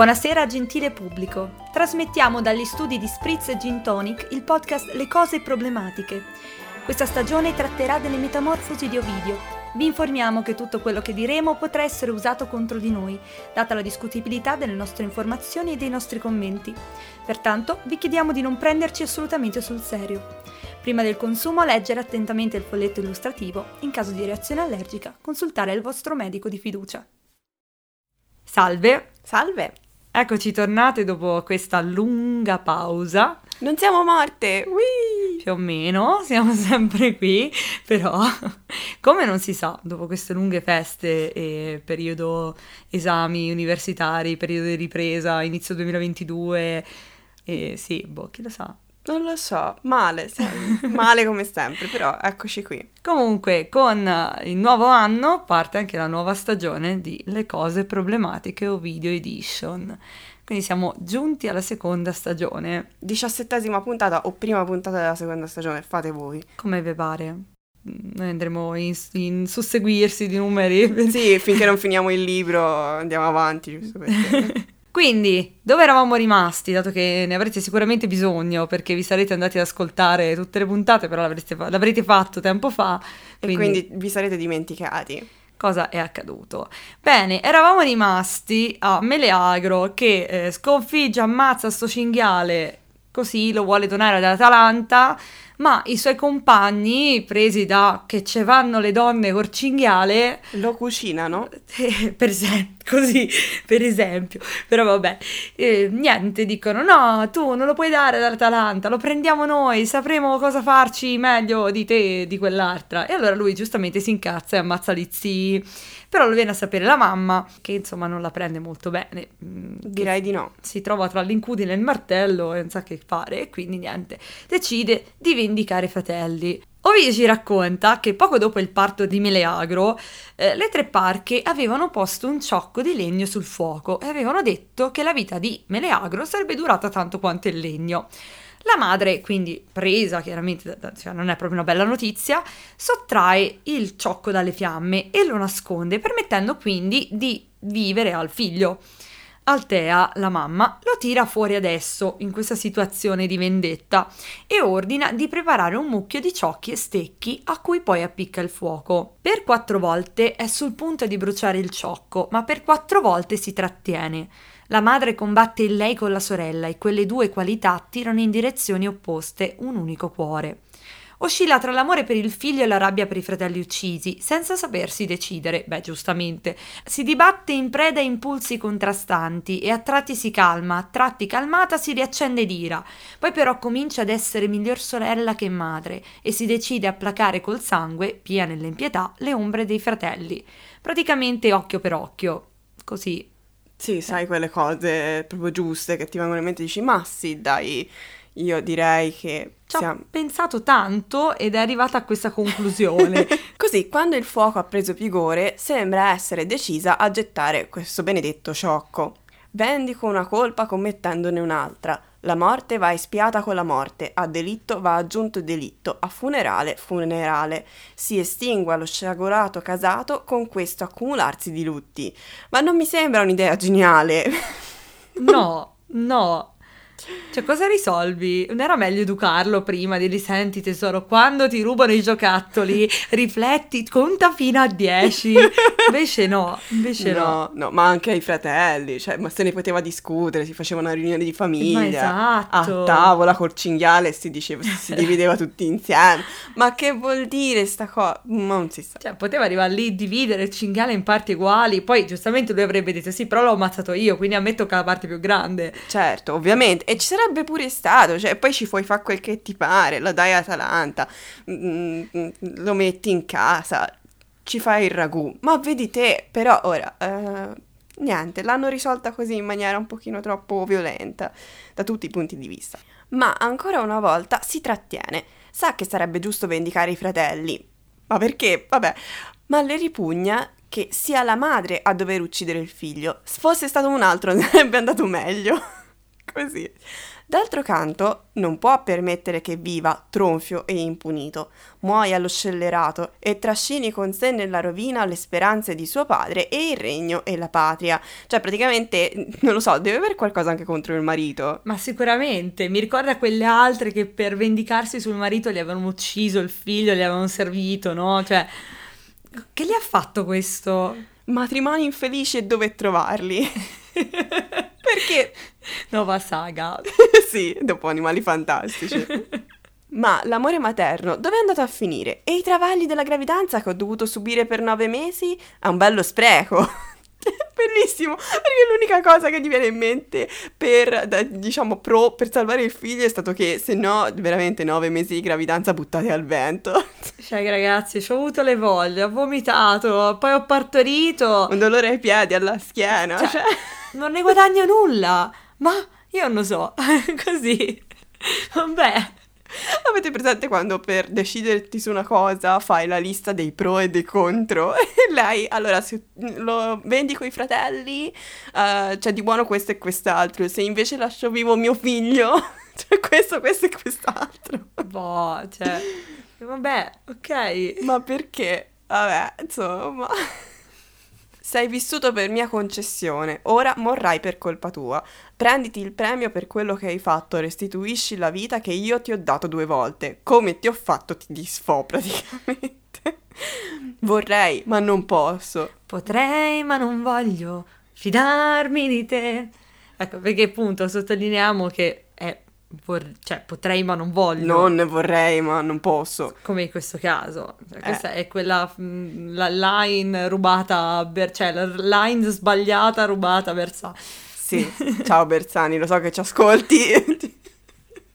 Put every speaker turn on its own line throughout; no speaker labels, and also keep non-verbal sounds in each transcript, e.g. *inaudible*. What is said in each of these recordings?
Buonasera gentile pubblico. Trasmettiamo dagli studi di Spritz e Gin Tonic il podcast Le cose problematiche. Questa stagione tratterà delle metamorfosi di Ovidio. Vi informiamo che tutto quello che diremo potrà essere usato contro di noi, data la discutibilità delle nostre informazioni e dei nostri commenti. Pertanto vi chiediamo di non prenderci assolutamente sul serio. Prima del consumo leggere attentamente il folletto illustrativo, in caso di reazione allergica consultare il vostro medico di fiducia. Salve!
Salve!
Eccoci tornate dopo questa lunga pausa.
Non siamo morte! Whee!
Più o meno, siamo *laughs* sempre qui, però *laughs* come non si sa, dopo queste lunghe feste e periodo esami universitari, periodo di ripresa, inizio 2022, e sì, boh, chi lo sa,
non lo so, male, sai, male come sempre, però eccoci qui.
Comunque, con il nuovo anno parte anche la nuova stagione di Le cose problematiche o Video Edition. Quindi siamo giunti alla seconda stagione.
Diciassettesima puntata o prima puntata della seconda stagione, fate voi.
Come vi pare? Noi andremo in, in susseguirsi di numeri.
Sì, finché non finiamo il libro andiamo avanti, giusto perché... *laughs*
Quindi, dove eravamo rimasti? Dato che ne avrete sicuramente bisogno perché vi sarete andati ad ascoltare tutte le puntate, però l'avrete, l'avrete fatto tempo fa.
Quindi... E quindi vi sarete dimenticati.
Cosa è accaduto? Bene, eravamo rimasti a Meleagro che eh, sconfigge, ammazza sto cinghiale, così lo vuole donare ad Atalanta ma i suoi compagni, presi da che ce vanno le donne col cinghiale,
lo cucinano?
Eh, per esempio, così, per esempio. Però vabbè, eh, niente, dicono no, tu non lo puoi dare all'Atalanta, lo prendiamo noi, sapremo cosa farci meglio di te e di quell'altra. E allora lui giustamente si incazza e ammazza gli zii. Però lo viene a sapere la mamma, che insomma non la prende molto bene.
Mm, Direi di no.
Si trova tra l'incudine e il martello e non sa che fare, e quindi niente, decide di vendicare i fratelli. Ovidio ci racconta che poco dopo il parto di Meleagro, eh, le tre parche avevano posto un ciocco di legno sul fuoco e avevano detto che la vita di Meleagro sarebbe durata tanto quanto il legno. La madre, quindi presa chiaramente, cioè non è proprio una bella notizia, sottrae il ciocco dalle fiamme e lo nasconde, permettendo quindi di vivere al figlio. Altea, la mamma, lo tira fuori adesso, in questa situazione di vendetta, e ordina di preparare un mucchio di ciocchi e stecchi a cui poi appicca il fuoco. Per quattro volte è sul punto di bruciare il ciocco, ma per quattro volte si trattiene. La madre combatte in lei con la sorella e quelle due qualità tirano in direzioni opposte un unico cuore. Oscilla tra l'amore per il figlio e la rabbia per i fratelli uccisi, senza sapersi decidere, beh giustamente. Si dibatte in preda a impulsi contrastanti e a tratti si calma, a tratti calmata si riaccende d'ira. Poi però comincia ad essere miglior sorella che madre e si decide a placare col sangue, pia nell'impietà, le ombre dei fratelli. Praticamente occhio per occhio. Così
sì, sai quelle cose proprio giuste che ti vengono in mente e dici, ma sì, dai, io direi che...
Ci siamo... pensato tanto ed è arrivata a questa conclusione. *laughs*
Così, quando il fuoco ha preso vigore, sembra essere decisa a gettare questo benedetto sciocco. Vendico una colpa commettendone un'altra. La morte va espiata con la morte, a delitto va aggiunto delitto, a funerale funerale. Si estingua lo sciagurato casato con questo accumularsi di lutti. Ma non mi sembra un'idea geniale.
No, no, cioè, cosa risolvi? Non era meglio educarlo prima di senti tesoro, quando ti rubano i giocattoli, rifletti, conta fino a 10. Invece no, invece no.
No, no ma anche ai fratelli, cioè, ma se ne poteva discutere, si faceva una riunione di famiglia.
esatto.
A tavola col cinghiale si diceva, si divideva tutti insieme. Ma che vuol dire sta cosa? Non si sa.
Cioè, poteva arrivare lì, dividere il cinghiale in parti uguali, poi giustamente lui avrebbe detto sì, però l'ho ammazzato io, quindi ammetto che la parte più grande.
Certo, ovviamente e ci sarebbe pure stato, cioè poi ci puoi fare quel che ti pare, lo dai a Atalanta, mm, mm, lo metti in casa, ci fai il ragù. Ma vedi te, però ora, uh, niente, l'hanno risolta così in maniera un pochino troppo violenta da tutti i punti di vista. Ma ancora una volta si trattiene. Sa che sarebbe giusto vendicare i fratelli. Ma perché? Vabbè, ma le ripugna che sia la madre a dover uccidere il figlio. Se fosse stato un altro *laughs* sarebbe andato meglio. *laughs* Così. D'altro canto, non può permettere che viva tronfio e impunito, muoia allo scellerato e trascini con sé nella rovina le speranze di suo padre e il regno e la patria. Cioè, praticamente, *laughs* non lo so, deve avere qualcosa anche contro il marito.
Ma sicuramente, mi ricorda quelle altre che per vendicarsi sul marito gli avevano ucciso il figlio, gli avevano servito, no? Cioè, che gli ha fatto questo?
Matrimoni infelici e dove trovarli? *laughs* Perché? *laughs*
Nuova saga. *laughs*
sì, dopo Animali Fantastici. *laughs* Ma l'amore materno dove è andato a finire? E i travagli della gravidanza che ho dovuto subire per nove mesi? È un bello spreco. *laughs* Bellissimo, perché l'unica cosa che gli viene in mente per, diciamo, pro per salvare il figlio è stato che se no, veramente nove mesi di gravidanza buttate al vento. *laughs*
Cioè, ragazzi, ho avuto le voglie, ho vomitato, poi ho partorito.
Un dolore ai piedi, alla schiena.
Cioè,
cioè. *laughs*
Non ne guadagno nulla. Ma io non lo so, così. Vabbè. *laughs*
Avete presente quando per deciderti su una cosa fai la lista dei pro e dei contro? E *laughs* lei, allora, se lo vendi coi fratelli, uh, c'è di buono questo e quest'altro. Se invece lascio vivo mio figlio, *laughs* c'è questo, questo e quest'altro.
Boh, cioè... Vabbè, ok.
Ma perché? Vabbè, insomma... Sei vissuto per mia concessione, ora morrai per colpa tua. Prenditi il premio per quello che hai fatto, restituisci la vita che io ti ho dato due volte. Come ti ho fatto ti disfò praticamente. *laughs* Vorrei, ma non posso.
Potrei, ma non voglio fidarmi di te. Ecco, perché appunto sottolineiamo che è vor- cioè potrei ma non voglio.
Non vorrei ma non posso.
Come in questo caso. Cioè, questa è quella mm, la line rubata, Ber- cioè la line sbagliata rubata verso...
Sì, ciao Bersani, lo so che ci ascolti.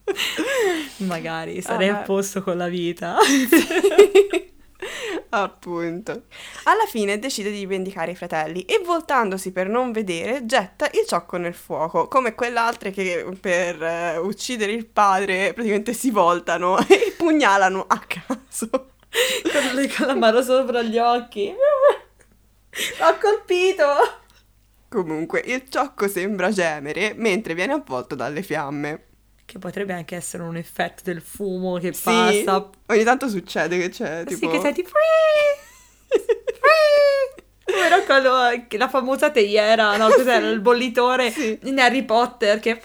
*laughs*
Magari sarei a posto con la vita. *laughs* *laughs* *laughs*
Appunto. Alla fine decide di vendicare i fratelli e voltandosi per non vedere getta il ciocco nel fuoco, come quell'altra che per uh, uccidere il padre praticamente si voltano *laughs* e pugnalano a caso. *laughs*
con, le, con la mano sopra gli occhi. L'ho colpito!
Comunque, il ciocco sembra gemere mentre viene avvolto dalle fiamme.
Che potrebbe anche essere un effetto del fumo che sì, passa.
Ogni tanto succede che c'è tipo...
Sì, che senti... Come quello, la famosa teiera, no? *laughs* Cos'era? Il bollitore sì. in Harry Potter che...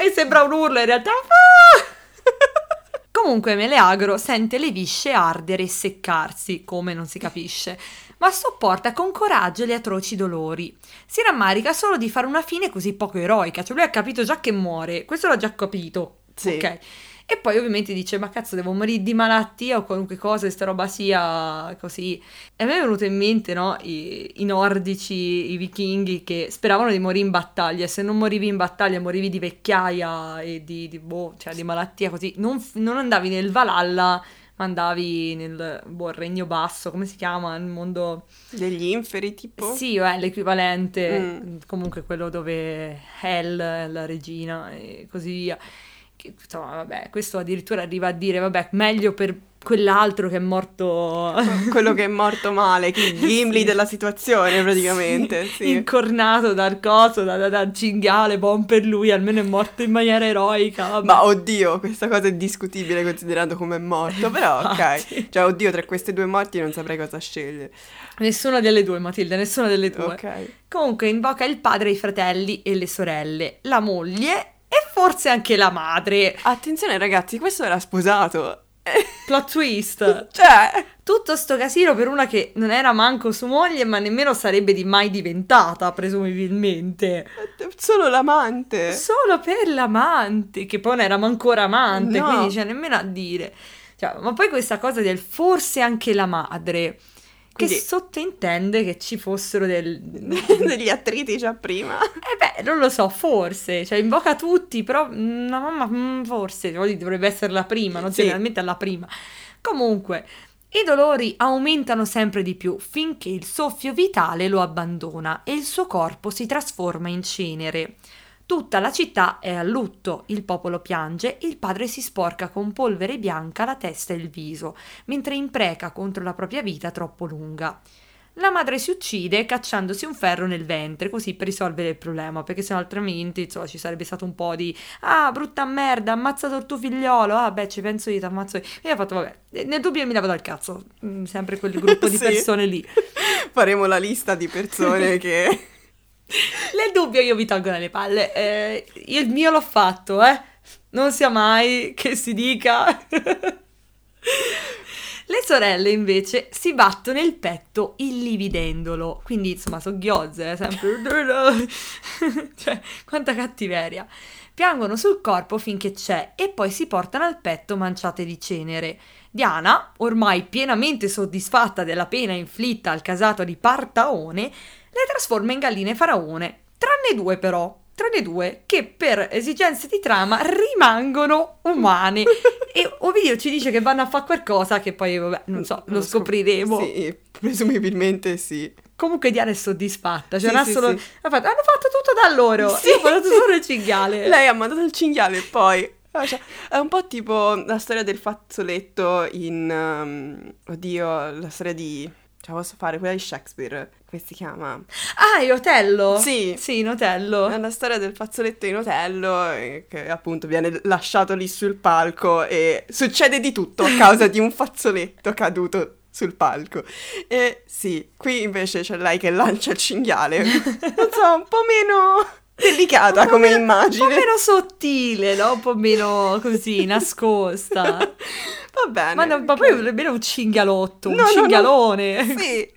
E sembra un urlo, in realtà... *laughs* Comunque Meleagro sente le visce ardere e seccarsi, come non si capisce ma sopporta con coraggio gli atroci dolori. Si rammarica solo di fare una fine così poco eroica, cioè lui ha capito già che muore, questo l'ha già capito. Sì. Ok. E poi ovviamente dice, ma cazzo, devo morire di malattia o qualunque cosa, questa roba sia così. E a me è venuto in mente, no, i, i nordici, i vichinghi che speravano di morire in battaglia. Se non morivi in battaglia, morivi di vecchiaia e di, di boh, cioè di malattia così. Non, non andavi nel Valhalla mandavi nel boh, regno basso, come si chiama? Il mondo
degli inferi, tipo?
Sì, è l'equivalente, mm. comunque quello dove Hell è la regina e così via. Che, insomma, vabbè, questo addirittura arriva a dire, vabbè, meglio per quell'altro che è morto...
Quello che è morto male, il Gimli *laughs* sì. della situazione praticamente. Sì.
Sì. Incornato dal coso, da, da, da, cinghiale, buon per lui, almeno è morto in maniera eroica. Vabbè.
Ma oddio, questa cosa è discutibile considerando come è morto, però *laughs* ok. Cioè, oddio, tra queste due morti non saprei cosa scegliere.
Nessuna delle due, Matilde, nessuna delle due.
Ok.
Comunque invoca il padre, i fratelli e le sorelle, la moglie e forse anche la madre.
Attenzione ragazzi, questo era sposato. *laughs*
Plot twist.
cioè,
tutto sto casino per una che non era manco sua moglie, ma nemmeno sarebbe di mai diventata, presumibilmente.
Solo l'amante.
Solo per l'amante, che poi non era ancora amante, no. quindi c'è nemmeno a dire. Cioè, ma poi questa cosa del forse anche la madre. Quindi... Che sottintende che ci fossero del... *laughs*
degli attriti già prima.
Eh beh, non lo so, forse. Cioè, invoca tutti, però la mamma mm, forse dovrebbe essere la prima, non sì. generalmente la prima. Comunque, i dolori aumentano sempre di più finché il soffio vitale lo abbandona e il suo corpo si trasforma in cenere. Tutta la città è a lutto, il popolo piange, il padre si sporca con polvere bianca la testa e il viso, mentre impreca contro la propria vita troppo lunga. la madre si uccide cacciandosi un ferro nel ventre, così per risolvere il problema, perché se no altrimenti insomma, ci sarebbe stato un po' di ah, brutta merda, ha ammazzato il tuo figliolo, ah beh, ci penso io, ti ammazzo io. E ha fatto, vabbè, nel dubbio mi lavo dal cazzo, mm, sempre quel gruppo di *laughs*
Sì.
persone lì. *laughs*
Faremo la lista di persone *laughs* che...
Nel dubbio io vi tolgo dalle palle, eh, io il mio l'ho fatto, eh, non sia mai che si dica... *laughs* Le sorelle invece si battono il petto illividendolo, quindi insomma soghiozze, eh, sempre... *laughs* cioè, quanta cattiveria. Piangono sul corpo finché c'è e poi si portano al petto manciate di cenere. Diana, ormai pienamente soddisfatta della pena inflitta al casato di Partaone, le trasforma in galline faraone, tranne due però, tranne due che per esigenze di trama rimangono umane. *laughs* e Ovidio ci dice che vanno a fare qualcosa che poi, vabbè, non so, lo
scop-
scopriremo.
Sì, presumibilmente sì.
Comunque Diana è soddisfatta, cioè
Sì, sì,
solo...
sì.
ha fatto- hanno fatto tutto da loro,
Sì.
io ho fatto solo il cinghiale. *laughs*
Lei ha mandato il cinghiale e poi... ah, cioè, È un po' tipo la storia del fazzoletto in... um, oddio, la storia di... Ce la posso fare? Quella di Shakespeare. Come si chiama?
Ah, è Otello?
Sì.
Sì, in Otello.
È la storia del fazzoletto in Otello eh, che appunto viene lasciato lì sul palco e succede di tutto a causa di un *laughs* fazzoletto caduto sul palco. E sì, qui invece c'è lei che lancia il cinghiale. *laughs* Non so, un po' meno delicata
Un po'
come
meno-
immagine.
Un po' meno sottile, no? Un po' meno così, *laughs* nascosta.
Va bene.
Ma, no, ma poi nemmeno un cinghialotto, un
No, no, no.
cinghialone.
Sì,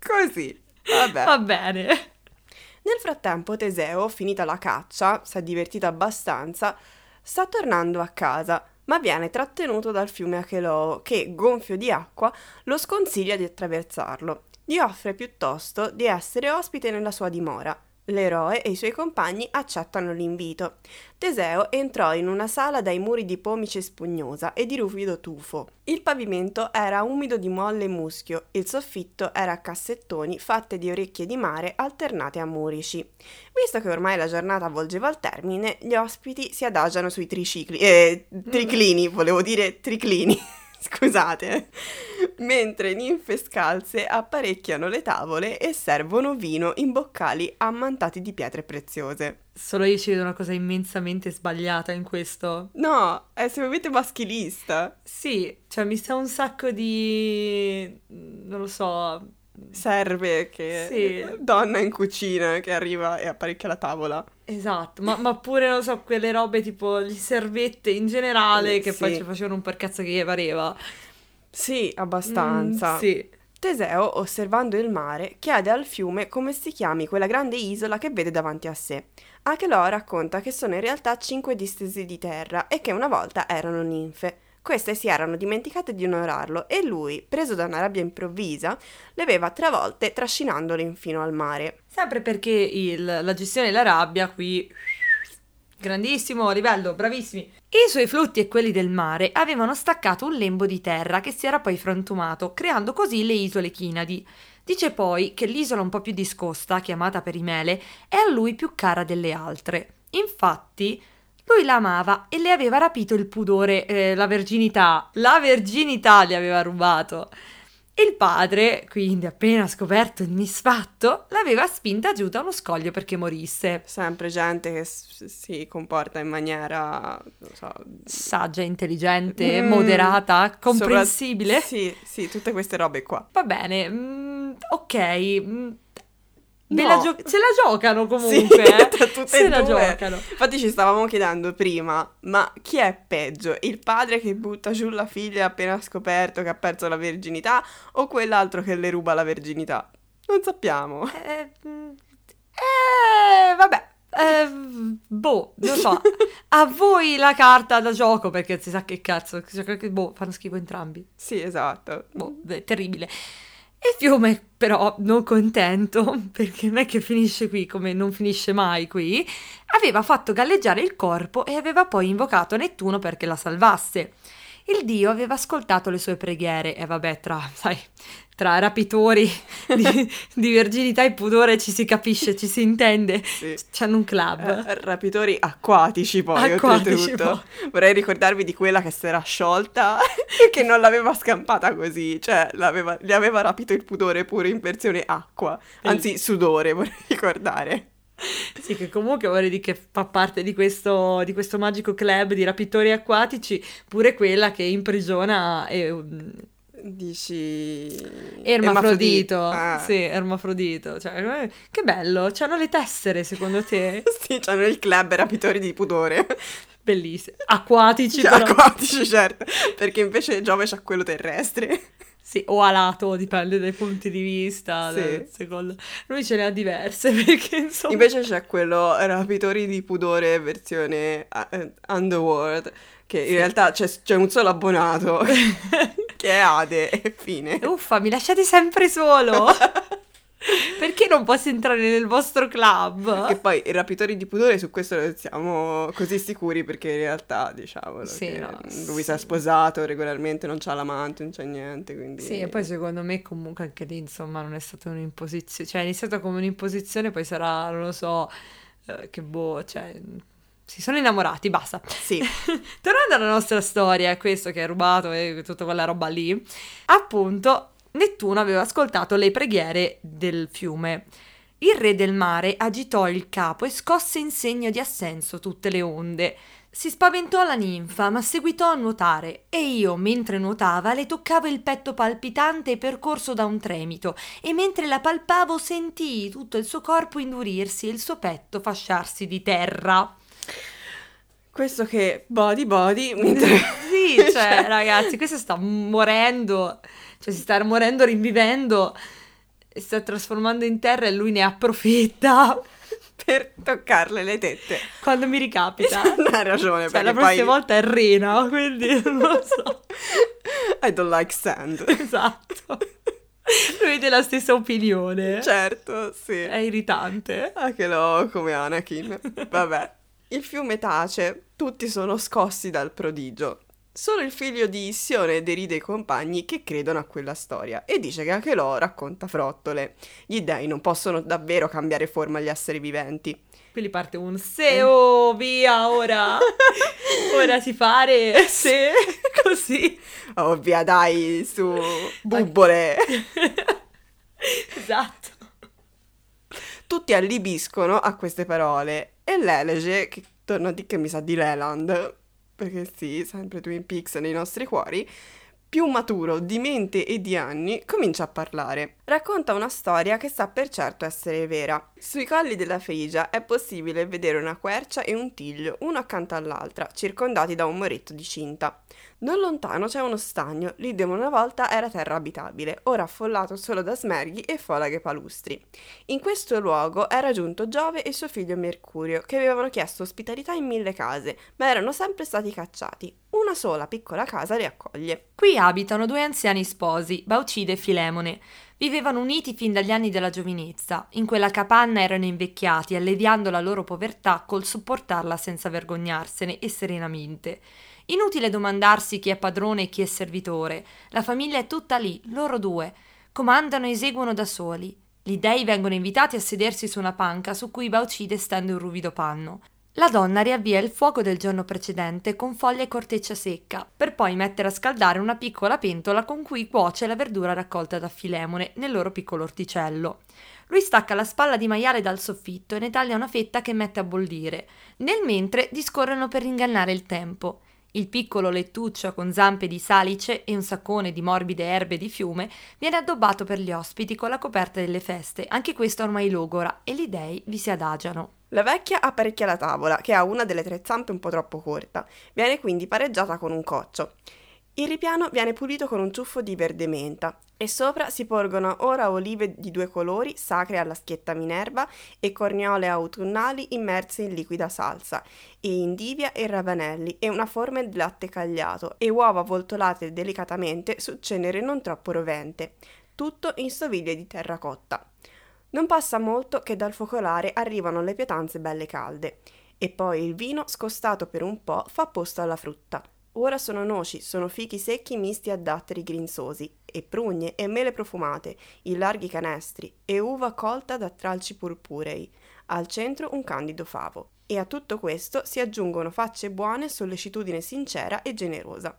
così. Vabbè.
Va bene.
Nel frattempo Teseo, finita la caccia, si è divertito abbastanza, sta tornando a casa, ma viene trattenuto dal fiume Acheloo che, gonfio di acqua, lo sconsiglia di attraversarlo. Gli offre piuttosto di essere ospite nella sua dimora. L'eroe e i suoi compagni accettano l'invito. Teseo entrò in una sala dai muri di pomice spugnosa e di ruvido tufo. Il pavimento era umido di molle muschio, il soffitto era a cassettoni fatte di orecchie di mare alternate a murici. Visto che ormai la giornata volgeva al termine, gli ospiti si adagiano sui tricicli, eh, triclini, volevo dire triclini, *laughs* scusate, mentre ninfe scalze apparecchiano le tavole e servono vino in boccali ammantati di pietre preziose.
Solo io ci vedo una cosa immensamente sbagliata in questo.
No, è estremamente maschilista.
Sì, cioè mi sa un sacco di... non lo so...
Serve che
Sì.
donna in cucina che arriva e apparecchia la tavola.
Esatto, ma, ma pure, non so, quelle robe tipo gli servette in generale che poi
Sì.
ci facevano un per cazzo che gli pareva.
Sì, abbastanza.
Mm, sì.
Teseo, osservando il mare, chiede al fiume come si chiami quella grande isola che vede davanti a sé. Achelò racconta che sono in realtà cinque distese di terra e che una volta erano ninfe. Queste si erano dimenticate di onorarlo e lui, preso da una rabbia improvvisa, le aveva travolte trascinandole fino al mare.
Sempre perché il- la gestione della rabbia qui... Grandissimo livello, bravissimi. I suoi flutti e quelli del mare avevano staccato un lembo di terra che si era poi frantumato, creando così le isole Chinadi. Dice poi che l'isola un po' più discosta, chiamata Perimele, è a lui più cara delle altre. Infatti, lui la amava e le aveva rapito il pudore, eh, la verginità. La verginità le aveva rubato. Il padre, quindi appena scoperto il misfatto, l'aveva spinta giù da uno scoglio perché morisse.
Sempre gente che s- si comporta in maniera, non so,
Saggia, intelligente,
Mm,
moderata,
sopra-
comprensibile.
Sì, sì, tutte queste robe qua.
Va bene, mm, ok. mm,
No.
la gio- se la giocano comunque,
Sì, *laughs*
eh.
tra tutte
se
e
la
due.
giocano.
Infatti ci stavamo chiedendo prima, ma chi è peggio? Il padre che butta giù la figlia appena scoperto che ha perso la verginità o quell'altro che le ruba la verginità? Non sappiamo.
Eh, eh, vabbè. eh, boh, non so. *laughs* A voi la carta da gioco perché si sa che cazzo. Boh, fanno schifo entrambi.
Sì, esatto.
Boh, terribile. E Fiume, però, non contento, *laughs* perché non è che finisce qui come non finisce mai qui, aveva fatto galleggiare il corpo e aveva poi invocato Nettuno perché la salvasse. Il dio aveva ascoltato le sue preghiere e vabbè, tra, sai, tra rapitori *laughs* di, di, verginità e pudore ci si capisce, ci si intende. Sì. C'hanno un club.
Eh, rapitori acquatici poi, acquatici poi. Vorrei ricordarvi di quella che si era sciolta *laughs* e che non l'aveva scampata così, cioè gli aveva rapito il pudore pure in versione acqua, anzi sudore *laughs* vorrei ricordare. *laughs*
Sì, che comunque vorrei dire che fa parte di questo, di questo magico club di rapitori acquatici, pure quella che imprigiona... E,
Dici
Ermafrodito, ah. sì, Ermafrodito. Cioè, eh, che bello, c'hanno le tessere secondo te? *laughs*
sì, c'hanno il club rapitori di pudore.
Bellissimo. Acquatici,
cioè, Acquatici, certo, perché invece Giove c'ha quello terrestre.
Sì, o alato, dipende dai punti di vista. Sì. Secondo... Lui ce ne ha diverse *laughs* perché insomma...
Invece c'è quello Rapitori di pudore versione uh, Underworld, che in realtà c'è, c'è, un solo abbonato, *laughs* che è Ade, e fine.
Uffa, mi lasciate sempre solo! *laughs* Perché non posso entrare nel vostro club?
E poi i rapitori di pudore su questo non siamo così sicuri perché in realtà diciamo sì, no, lui si è sposato regolarmente, non c'ha l'amante, non c'è niente. Quindi...
Sì, e poi secondo me comunque anche lì insomma non è stata un'imposizione, cioè è iniziato come un'imposizione, poi sarà, non lo so, eh, che boh, cioè si sono innamorati, basta.
Sì. *laughs*
Tornando alla nostra storia, questo che è rubato e tutta quella roba lì, appunto Nettuno aveva ascoltato le preghiere del fiume. Il re del mare agitò il capo e scosse in segno di assenso tutte le onde. Si spaventò la ninfa, ma seguitò a nuotare, e io, mentre nuotava, le toccavo il petto palpitante e percorso da un tremito, e mentre la palpavo sentii tutto il suo corpo indurirsi e il suo petto fasciarsi di terra.
Questo che body body mentre...
sì, cioè, *laughs* ragazzi, questo sta morendo cioè si sta morendo rinvivendo e sta trasformando in terra e lui ne approfitta *laughs*
per toccarle le tette.
Quando mi ricapita. *laughs*
non hai ragione.
Cioè, la prossima poi... volta è rena, *laughs* quindi non lo so.
I don't like sand.
Esatto. Lui ha la stessa opinione.
Certo, sì.
È irritante.
Anche lo come Anakin. Vabbè. Il fiume tace, tutti sono scossi dal prodigio. Solo il figlio di Issione deride i compagni che credono a quella storia e dice che anche loro racconta frottole. Gli dei non possono davvero cambiare forma agli esseri viventi.
Quindi parte un seo, via ora! *laughs* ora si fare se *laughs* così.
Oh, via dai, su, bubbole! *laughs*
esatto.
Tutti allibiscono a queste parole e l'Elege, che torna a dire che mi sa di Leland, perché sì, sempre Twin Peaks nei nostri cuori, più maturo di mente e di anni, comincia a parlare. Racconta una storia che sa per certo essere vera. Sui colli della Frigia è possibile vedere una quercia e un tiglio, uno accanto all'altra, circondati da un muretto di cinta. Non lontano c'è uno stagno, lì dove una volta era terra abitabile, ora affollato solo da smerghi e folaghe palustri. In questo luogo era giunto Giove e suo figlio Mercurio, che avevano chiesto ospitalità in mille case, ma erano sempre stati cacciati. Una sola piccola casa li accoglie.
Qui abitano due anziani sposi, Baucide e Filemone. Vivevano uniti fin dagli anni della giovinezza. In quella capanna erano invecchiati, alleviando la loro povertà col sopportarla senza vergognarsene e serenamente. Inutile domandarsi chi è padrone e chi è servitore. La famiglia è tutta lì, loro due. Comandano e eseguono da soli. Gli dei vengono invitati a sedersi su una panca su cui Baucide stende un ruvido panno. La donna riavvia il fuoco del giorno precedente con foglia e corteccia secca, per poi mettere a scaldare una piccola pentola con cui cuoce la verdura raccolta da Filemone nel loro piccolo orticello. Lui stacca la spalla di maiale dal soffitto e ne taglia una fetta che mette a bollire. Nel mentre discorrono per ingannare il tempo. Il piccolo lettuccio con zampe di salice e un saccone di morbide erbe di fiume viene addobbato per gli ospiti con la coperta delle feste, anche questo ormai logora, e gli dei vi si adagiano.
La vecchia apparecchia la tavola, che ha una delle tre zampe un po' troppo corta, viene quindi pareggiata con un coccio. Il ripiano viene pulito con un ciuffo di verde menta e sopra si porgono ora olive di due colori sacre alla schietta Minerva e corniole autunnali immerse in liquida salsa, e indivia e ravanelli e una forma di latte cagliato e uova voltolate delicatamente su cenere non troppo rovente, tutto in stoviglie di terracotta. Non passa molto che dal focolare arrivano le pietanze belle calde, e poi il vino, scostato per un po', fa posto alla frutta. Ora sono noci, sono fichi secchi misti a datteri grinzosi, e prugne, e mele profumate, in larghi canestri, e uva colta da tralci purpurei. Al centro un candido favo. E a tutto questo si aggiungono facce buone, sollecitudine sincera e generosa.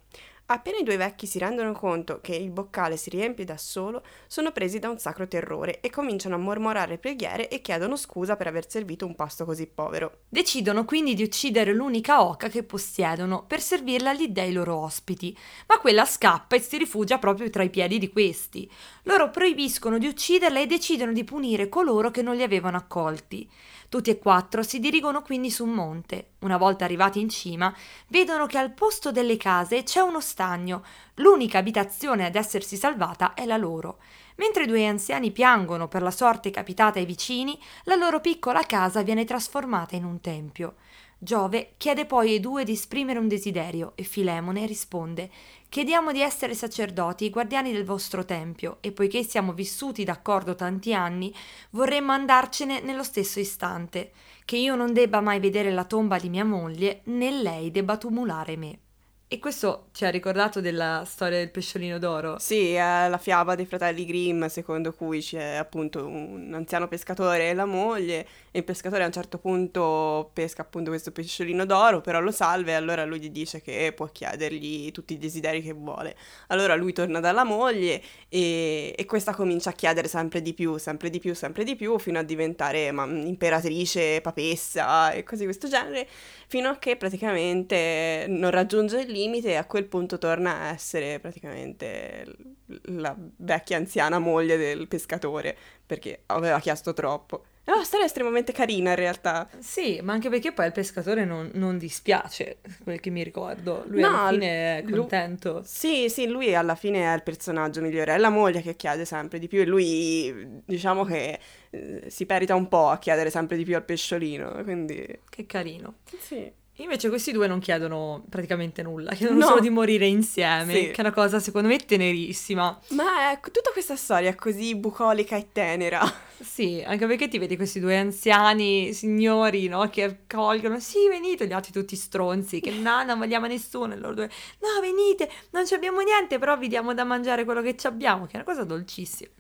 Appena i due vecchi si rendono conto che il boccale si riempie da solo, sono presi da un sacro terrore e cominciano a mormorare preghiere e chiedono scusa per aver servito un pasto così povero.
Decidono quindi di uccidere l'unica oca che possiedono per servirla agli dei loro ospiti, ma quella scappa e si rifugia proprio tra i piedi di questi. Loro proibiscono di ucciderla e decidono di punire coloro che non li avevano accolti. Tutti e quattro si dirigono quindi su un monte. Una volta arrivati in cima, vedono che al posto delle case c'è uno stagno. L'unica abitazione ad essersi salvata è la loro. Mentre i due anziani piangono per la sorte capitata ai vicini, la loro piccola casa viene trasformata in un tempio. Giove chiede poi ai due di esprimere un desiderio e Filemone risponde Chiediamo di essere sacerdoti guardiani del vostro tempio e poiché siamo vissuti d'accordo tanti anni, vorremmo andarcene nello stesso istante, che io non debba mai vedere la tomba di mia moglie né lei debba tumulare me. E questo ci ha ricordato della storia del pesciolino d'oro.
Sì, è la fiaba dei fratelli Grimm, secondo cui c'è appunto un anziano pescatore e la moglie, e il pescatore a un certo punto pesca appunto questo pesciolino d'oro, però lo salva e allora lui gli dice che può chiedergli tutti i desideri che vuole. Allora lui torna dalla moglie e, e questa comincia a chiedere sempre di più, sempre di più, sempre di più, fino a diventare ma, imperatrice, papessa e cose di questo genere, fino a che praticamente non raggiunge il limite e a quel punto torna a essere praticamente la vecchia anziana moglie del pescatore perché aveva chiesto troppo. È una storia estremamente carina in realtà.
Sì, ma anche perché poi al pescatore non, non dispiace, quel che mi ricordo. Lui no, alla fine è contento.
Lui, sì, sì, lui alla fine è il personaggio migliore. È la moglie che chiede sempre di più e lui, diciamo che eh, si perita un po' a chiedere sempre di più al pesciolino, quindi...
Che carino.
Sì.
Invece questi due non chiedono praticamente nulla, chiedono no. solo di morire insieme, sì. che è una cosa secondo me tenerissima.
Ma è tutta questa storia così bucolica e tenera. *laughs*
Sì, anche perché ti vedi questi due anziani signori, no, che accolgono, sì venite, gli altri tutti stronzi, che no, non vogliamo nessuno, e loro due, no venite, non ci abbiamo niente, però vi diamo da mangiare quello che ci abbiamo, che è una cosa dolcissima.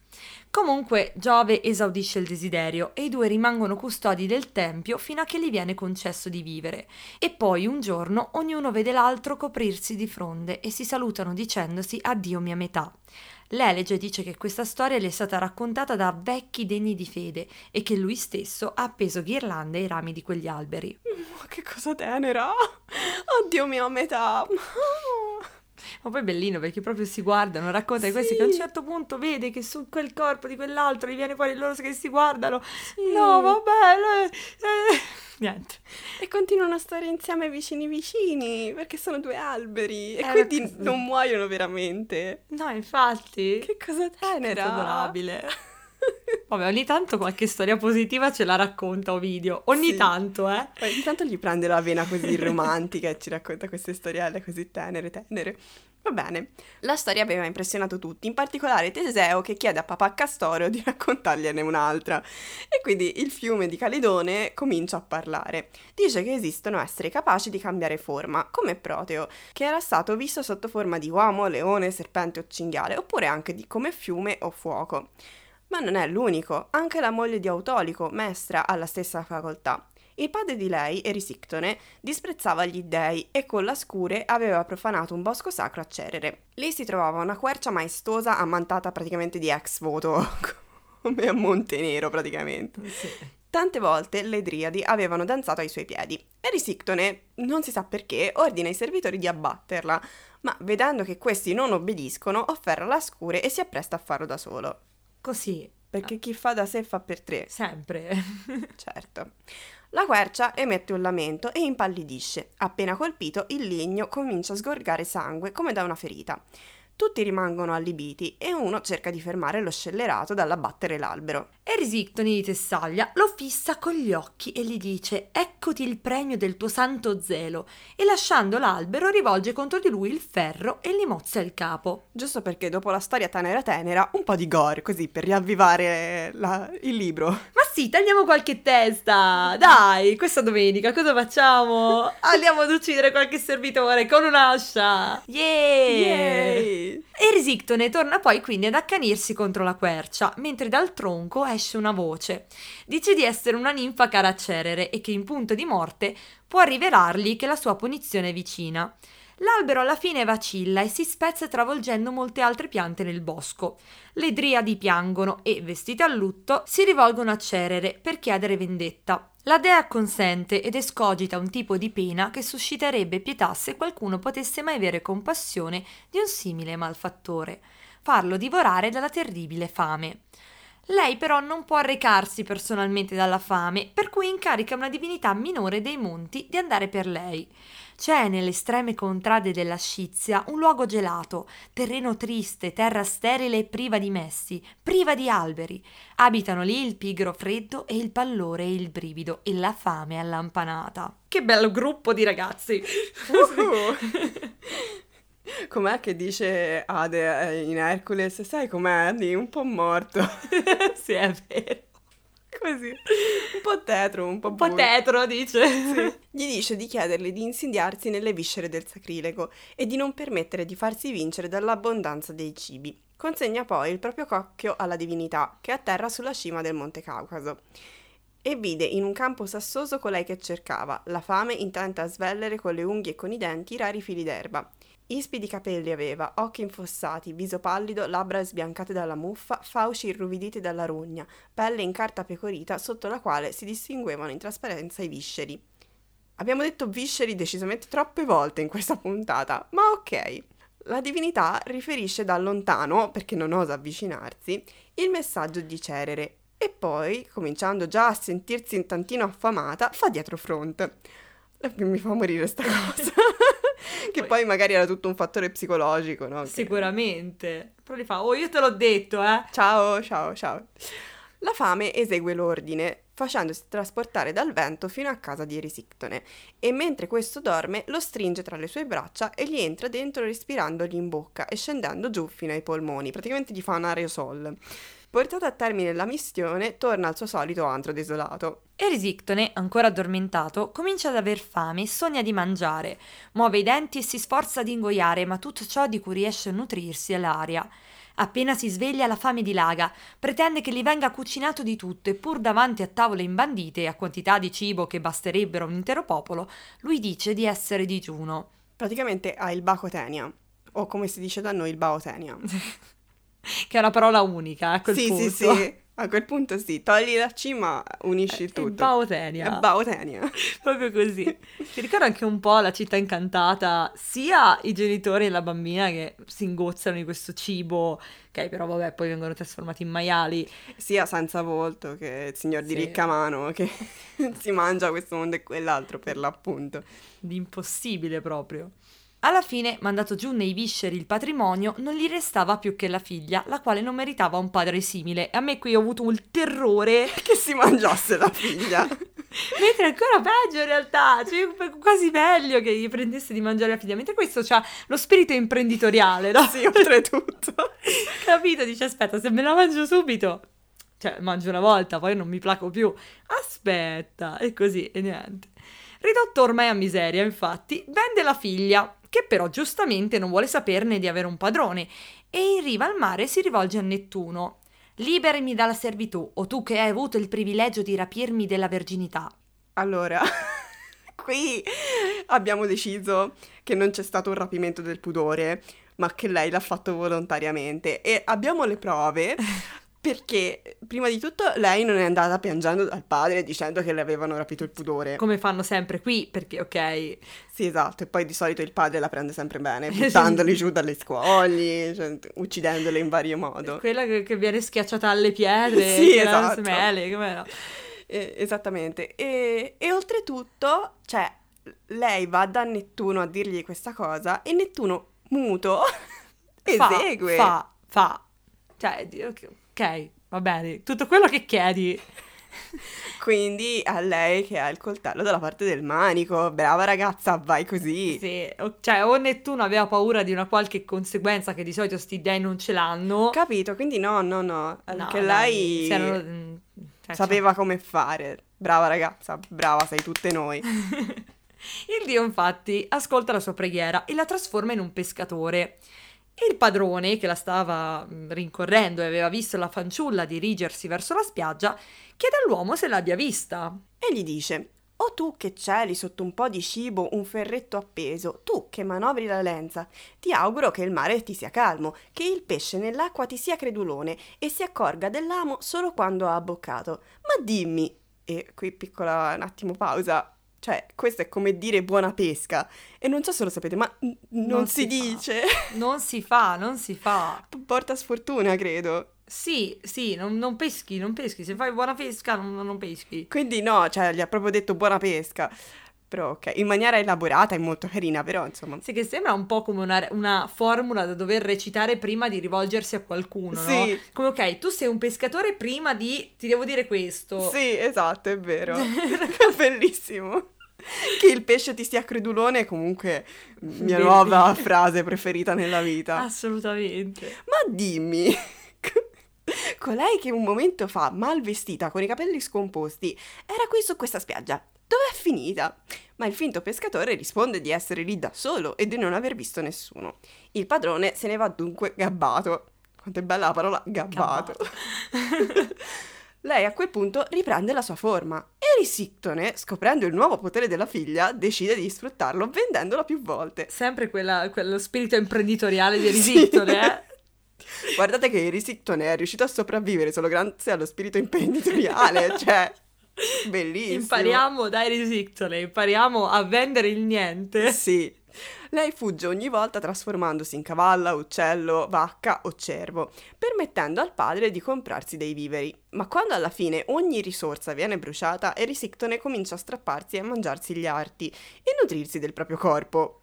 Comunque Giove esaudisce il desiderio e i due rimangono custodi del tempio fino a che gli viene concesso di vivere. E poi un giorno ognuno vede l'altro coprirsi di fronde e si salutano dicendosi addio mia metà. L'Elege dice che questa storia le è stata raccontata da vecchi degni di fede e che lui stesso ha appeso ghirlande ai rami di quegli alberi.
Oh, che cosa tenera! Oddio mia metà!
Ma poi è bellino perché proprio si guardano, racconta sì. di questi che a un certo punto vede che su quel corpo di quell'altro gli viene fuori loro che si guardano. Sì. No, vabbè, eh, niente.
E continuano a stare insieme vicini vicini perché sono due alberi e eh, quindi così. non muoiono veramente.
No, infatti.
Che cosa tenera. Che
adorabile. Vabbè, ogni tanto qualche storia positiva ce la racconta Ovidio. Ogni sì. tanto, eh.
Ogni tanto gli prende la vena così romantica e ci racconta queste storielle così tenere, tenere. Va bene. La storia aveva impressionato tutti, in particolare Teseo che chiede a papà Castoro di raccontargliene un'altra. E quindi il fiume di Calidone comincia a parlare. Dice che esistono esseri capaci di cambiare forma, come Proteo, che era stato visto sotto forma di uomo, leone, serpente o cinghiale, oppure anche di come fiume o fuoco. Ma non è l'unico, anche la moglie di Autolico, Mestra, ha la stessa facoltà. Il padre di lei, Erisictone, disprezzava gli dei e con la scure aveva profanato un bosco sacro a Cerere. Lì si trovava una quercia maestosa ammantata praticamente di ex voto, *laughs* come a Montenero praticamente. Sì. Tante volte le Driadi avevano danzato ai suoi piedi. Erisictone, non si sa perché, ordina ai servitori di abbatterla, ma vedendo che questi non obbediscono, offerra la scure e si appresta a farlo da solo.
Così.
Perché chi fa da sé fa per tre.
Sempre. *laughs*
certo. La quercia emette un lamento e impallidisce. Appena colpito, il legno comincia a sgorgare sangue come da una ferita. Tutti rimangono allibiti e uno cerca di fermare lo scellerato dall'abbattere l'albero.
Erisictone di Tessaglia lo fissa con gli occhi e gli dice: Ecco eccoti il premio del tuo santo zelo, e lasciando l'albero rivolge contro di lui il ferro e gli mozza il capo.
Giusto perché dopo la storia tenera tenera, un po' di gore, così per riavvivare la- il libro.
Ma sì, tagliamo qualche testa! Dai, questa domenica cosa facciamo? *laughs* Andiamo ad uccidere qualche servitore con un'ascia! Yeah!
Yay!
E Risictone torna poi quindi ad accanirsi contro la quercia, mentre dal tronco esce una voce. Dice di essere una ninfa cara a Cerere e che in punto di morte può rivelargli che la sua punizione è vicina. L'albero alla fine vacilla e si spezza travolgendo molte altre piante nel bosco. Le driadi piangono e, vestite a lutto, si rivolgono a Cerere per chiedere vendetta. La dea consente ed escogita un tipo di pena che susciterebbe pietà se qualcuno potesse mai avere compassione di un simile malfattore, farlo divorare dalla terribile fame. Lei però non può recarsi personalmente dalla fame, per cui incarica una divinità minore dei monti di andare per lei. C'è nelle estreme contrade della Scizia un luogo gelato, terreno triste, terra sterile e priva di messi, priva di alberi. Abitano lì il pigro freddo e il pallore e il brivido e la fame allampanata. Che bello gruppo di ragazzi!
Com'è che dice Ade eh, in Hercules? Sai com'è? Lì un po' morto. *laughs*
sì, è vero.
Così. Un po' tetro, un po'
Un po' tetro, dice.
Gli dice di chiederle di insidiarsi nelle viscere del sacrilego e di non permettere di farsi vincere dall'abbondanza dei cibi. Consegna poi il proprio cocchio alla divinità, che atterra sulla cima del Monte Caucaso. E vide in un campo sassoso colei che cercava, la fame intenta a svellere con le unghie e con i denti i rari fili d'erba. Ispidi capelli aveva, occhi infossati, viso pallido, labbra sbiancate dalla muffa, fauci irruviditi dalla rogna, pelle in carta pecorita sotto la quale si distinguevano in trasparenza i visceri. Abbiamo detto visceri decisamente troppe volte in questa puntata, ma ok. La divinità riferisce da lontano, perché non osa avvicinarsi, il messaggio di Cerere e poi, cominciando già a sentirsi un tantino affamata, fa dietro front. Mi fa morire sta cosa. *laughs* che poi magari era tutto un fattore psicologico, no? Che-
Sicuramente. Però gli fa, oh io te l'ho detto, eh.
Ciao, ciao, ciao. La fame esegue l'ordine, facendosi trasportare dal vento fino a casa di Erisictone, e mentre questo dorme lo stringe tra le sue braccia e gli entra dentro respirandogli in bocca e scendendo giù fino ai polmoni, praticamente gli fa un aerosol. Portata a termine la missione, torna al suo solito antro desolato.
Erisictone, ancora addormentato, comincia ad aver fame e sogna di mangiare. Muove i denti e si sforza di ingoiare, ma tutto ciò di cui riesce a nutrirsi è l'aria. Appena si sveglia la fame dilaga, pretende che gli venga cucinato di tutto e pur davanti a tavole imbandite e a quantità di cibo che basterebbero a un intero popolo, lui dice di essere digiuno.
Praticamente ha il bacotenia, o come si dice da noi il baotenia. *laughs*
Che è una parola unica, a quel
sì,
punto.
sì, sì, a quel punto sì, togli la C ma unisci il
È
tutto.
Baotenia.
È baotenia. *laughs*
Proprio così. Ti ricorda anche un po' la città incantata, sia i genitori e la bambina che si ingozzano di questo cibo, che però vabbè poi vengono trasformati in maiali.
sia senza volto che il signor di
Sì.
ricca mano che *laughs* si mangia questo mondo e quell'altro per l'appunto.
di impossibile proprio. Alla fine, mandato giù nei visceri il patrimonio, non gli restava più che la figlia, la quale non meritava un padre simile. E a me qui ho avuto il terrore, *laughs*
Che si mangiasse la figlia. *laughs*
mentre ancora peggio in realtà, cioè quasi meglio che gli prendesse di mangiare la figlia, mentre questo ha lo spirito imprenditoriale, no?
sì, oltretutto. *laughs*
Capito? Dice, aspetta, se me la mangio subito, cioè mangio una volta, poi non mi placo più. Aspetta, e così, e niente. Ridotto ormai a miseria, infatti, vende la figlia, che però giustamente non vuole saperne di avere un padrone, e in riva al mare si rivolge a Nettuno. Liberami dalla servitù, o tu che hai avuto il privilegio di rapirmi della verginità.
Allora, *laughs* qui abbiamo deciso che non c'è stato un rapimento del pudore, ma che lei l'ha fatto volontariamente e abbiamo le prove *laughs* perché prima di tutto lei non è andata piangendo dal padre dicendo che le avevano rapito il pudore.
Come fanno sempre qui, perché ok,
Sì, esatto, e poi di solito il padre la prende sempre bene, *laughs* buttandoli giù dalle scogli, cioè, uccidendole in vario modo.
quella che, che viene schiacciata alle pietre, *laughs*
Sì, esatto.
smele, com'era?
Eh, esattamente. E, e oltretutto, cioè, lei va da Nettuno a dirgli questa cosa e Nettuno, muto, *laughs*
Fa,
esegue.
Fa, fa. Cioè, di- ok, va bene. Tutto quello che chiedi *laughs*
Quindi a lei che ha il coltello dalla parte del manico. Brava ragazza, vai così.
Sì, o- cioè o Nettuno aveva paura di una qualche conseguenza che di solito sti dei non ce l'hanno.
Capito? Quindi no, no, no. Anche
No,
lei
dai, erano- mm, cioè,
sapeva come fare. Brava ragazza, brava, sei tutte noi. *laughs*
Il dio infatti ascolta la sua preghiera e la trasforma in un pescatore. Il padrone, che la stava mm, rincorrendo e aveva visto la fanciulla dirigersi verso la spiaggia, chiede all'uomo se l'abbia vista.
E gli dice: O tu che celi sotto un po' di cibo un ferretto appeso, tu che manovri la lenza, ti auguro che il mare ti sia calmo, che il pesce nell'acqua ti sia credulone e si accorga dell'amo solo quando ha abboccato. Ma dimmi, e qui piccola un attimo pausa. Cioè, questo è come dire buona pesca. E non so se lo sapete, ma n- non, si,
si fa.
dice.
Non si fa, non si fa.
Porta sfortuna, credo.
Sì, sì, non, non peschi, non peschi. Se fai buona pesca, non, non peschi.
Quindi no, cioè, gli ha proprio detto buona pesca. Però ok, in maniera elaborata e molto carina, però insomma.
Sì, che sembra un po' come una, una formula da dover recitare prima di rivolgersi a qualcuno, no?
Sì.
Come, ok, tu sei un pescatore prima di... ti devo dire questo.
Sì, esatto, è vero. *laughs* Bellissimo. Che il pesce ti sia credulone è comunque mia
Bellissimo.
nuova frase preferita nella vita.
Assolutamente.
Ma dimmi, *laughs* colei che un momento fa, mal vestita, con i capelli scomposti, era qui su questa spiaggia. Dov'è finita? Ma il finto pescatore risponde di essere lì da solo e di non aver visto nessuno. Il padrone se ne va dunque gabbato. Quanto è bella la parola gabbato. *laughs* Lei a quel punto riprende la sua forma e Risictone, scoprendo il nuovo potere della figlia, decide di sfruttarlo vendendola più volte.
Sempre quella- quello spirito imprenditoriale di *laughs*
Sì.
Risictone, eh?
Guardate che Risictone è riuscito a sopravvivere solo grazie allo spirito imprenditoriale, *laughs* cioè *laughs* bellissimo.
Impariamo dai Risictone, impariamo a vendere il niente.
Sì. Lei fugge ogni volta trasformandosi in cavalla, uccello, vacca o cervo, permettendo al padre di comprarsi dei viveri. Ma quando alla fine ogni risorsa viene bruciata, Erisictone comincia a strapparsi e a mangiarsi gli arti e nutrirsi del proprio corpo.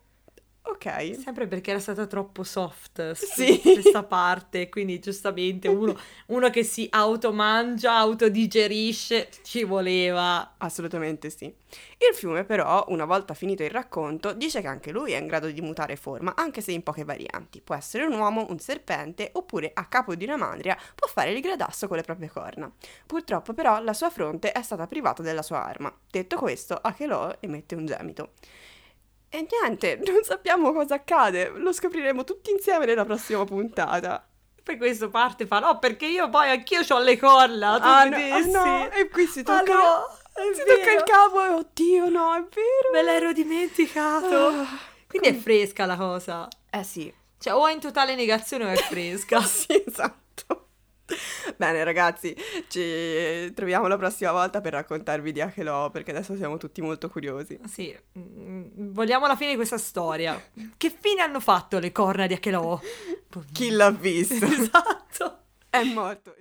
Ok.
Sempre perché era stata troppo soft
Sì.
questa parte, quindi giustamente uno, uno che si automangia, autodigerisce, ci voleva.
Assolutamente sì. Il fiume però, una volta finito il racconto, dice che anche lui è in grado di mutare forma, anche se in poche varianti. Può essere un uomo, un serpente, oppure a capo di una mandria può fare il gradasso con le proprie corna. Purtroppo però la sua fronte è stata privata della sua arma. Detto questo, Achelò emette un gemito. E niente, *laughs* non sappiamo cosa accade, lo scopriremo tutti insieme nella prossima puntata.
Per questo parte fa, no, perché io poi anch'io ho le corna, tu
Ah no, ah, no, e qui si
Ah,
tocca,
no, è
si
vero.
tocca il capo e oddio no, è vero.
Me l'ero dimenticato.
Ah,
Quindi è fresca la cosa.
Eh sì,
Cioè, o è in totale negazione o è fresca. *laughs*
sì, esatto. *laughs* Bene ragazzi, ci troviamo la prossima volta per raccontarvi di Achelò perché adesso siamo tutti molto curiosi.
Sì, mm, vogliamo la fine di questa storia. Che fine hanno fatto le corna di Achelò? *laughs*
Chi l'ha visto? *laughs*
esatto.
È morto.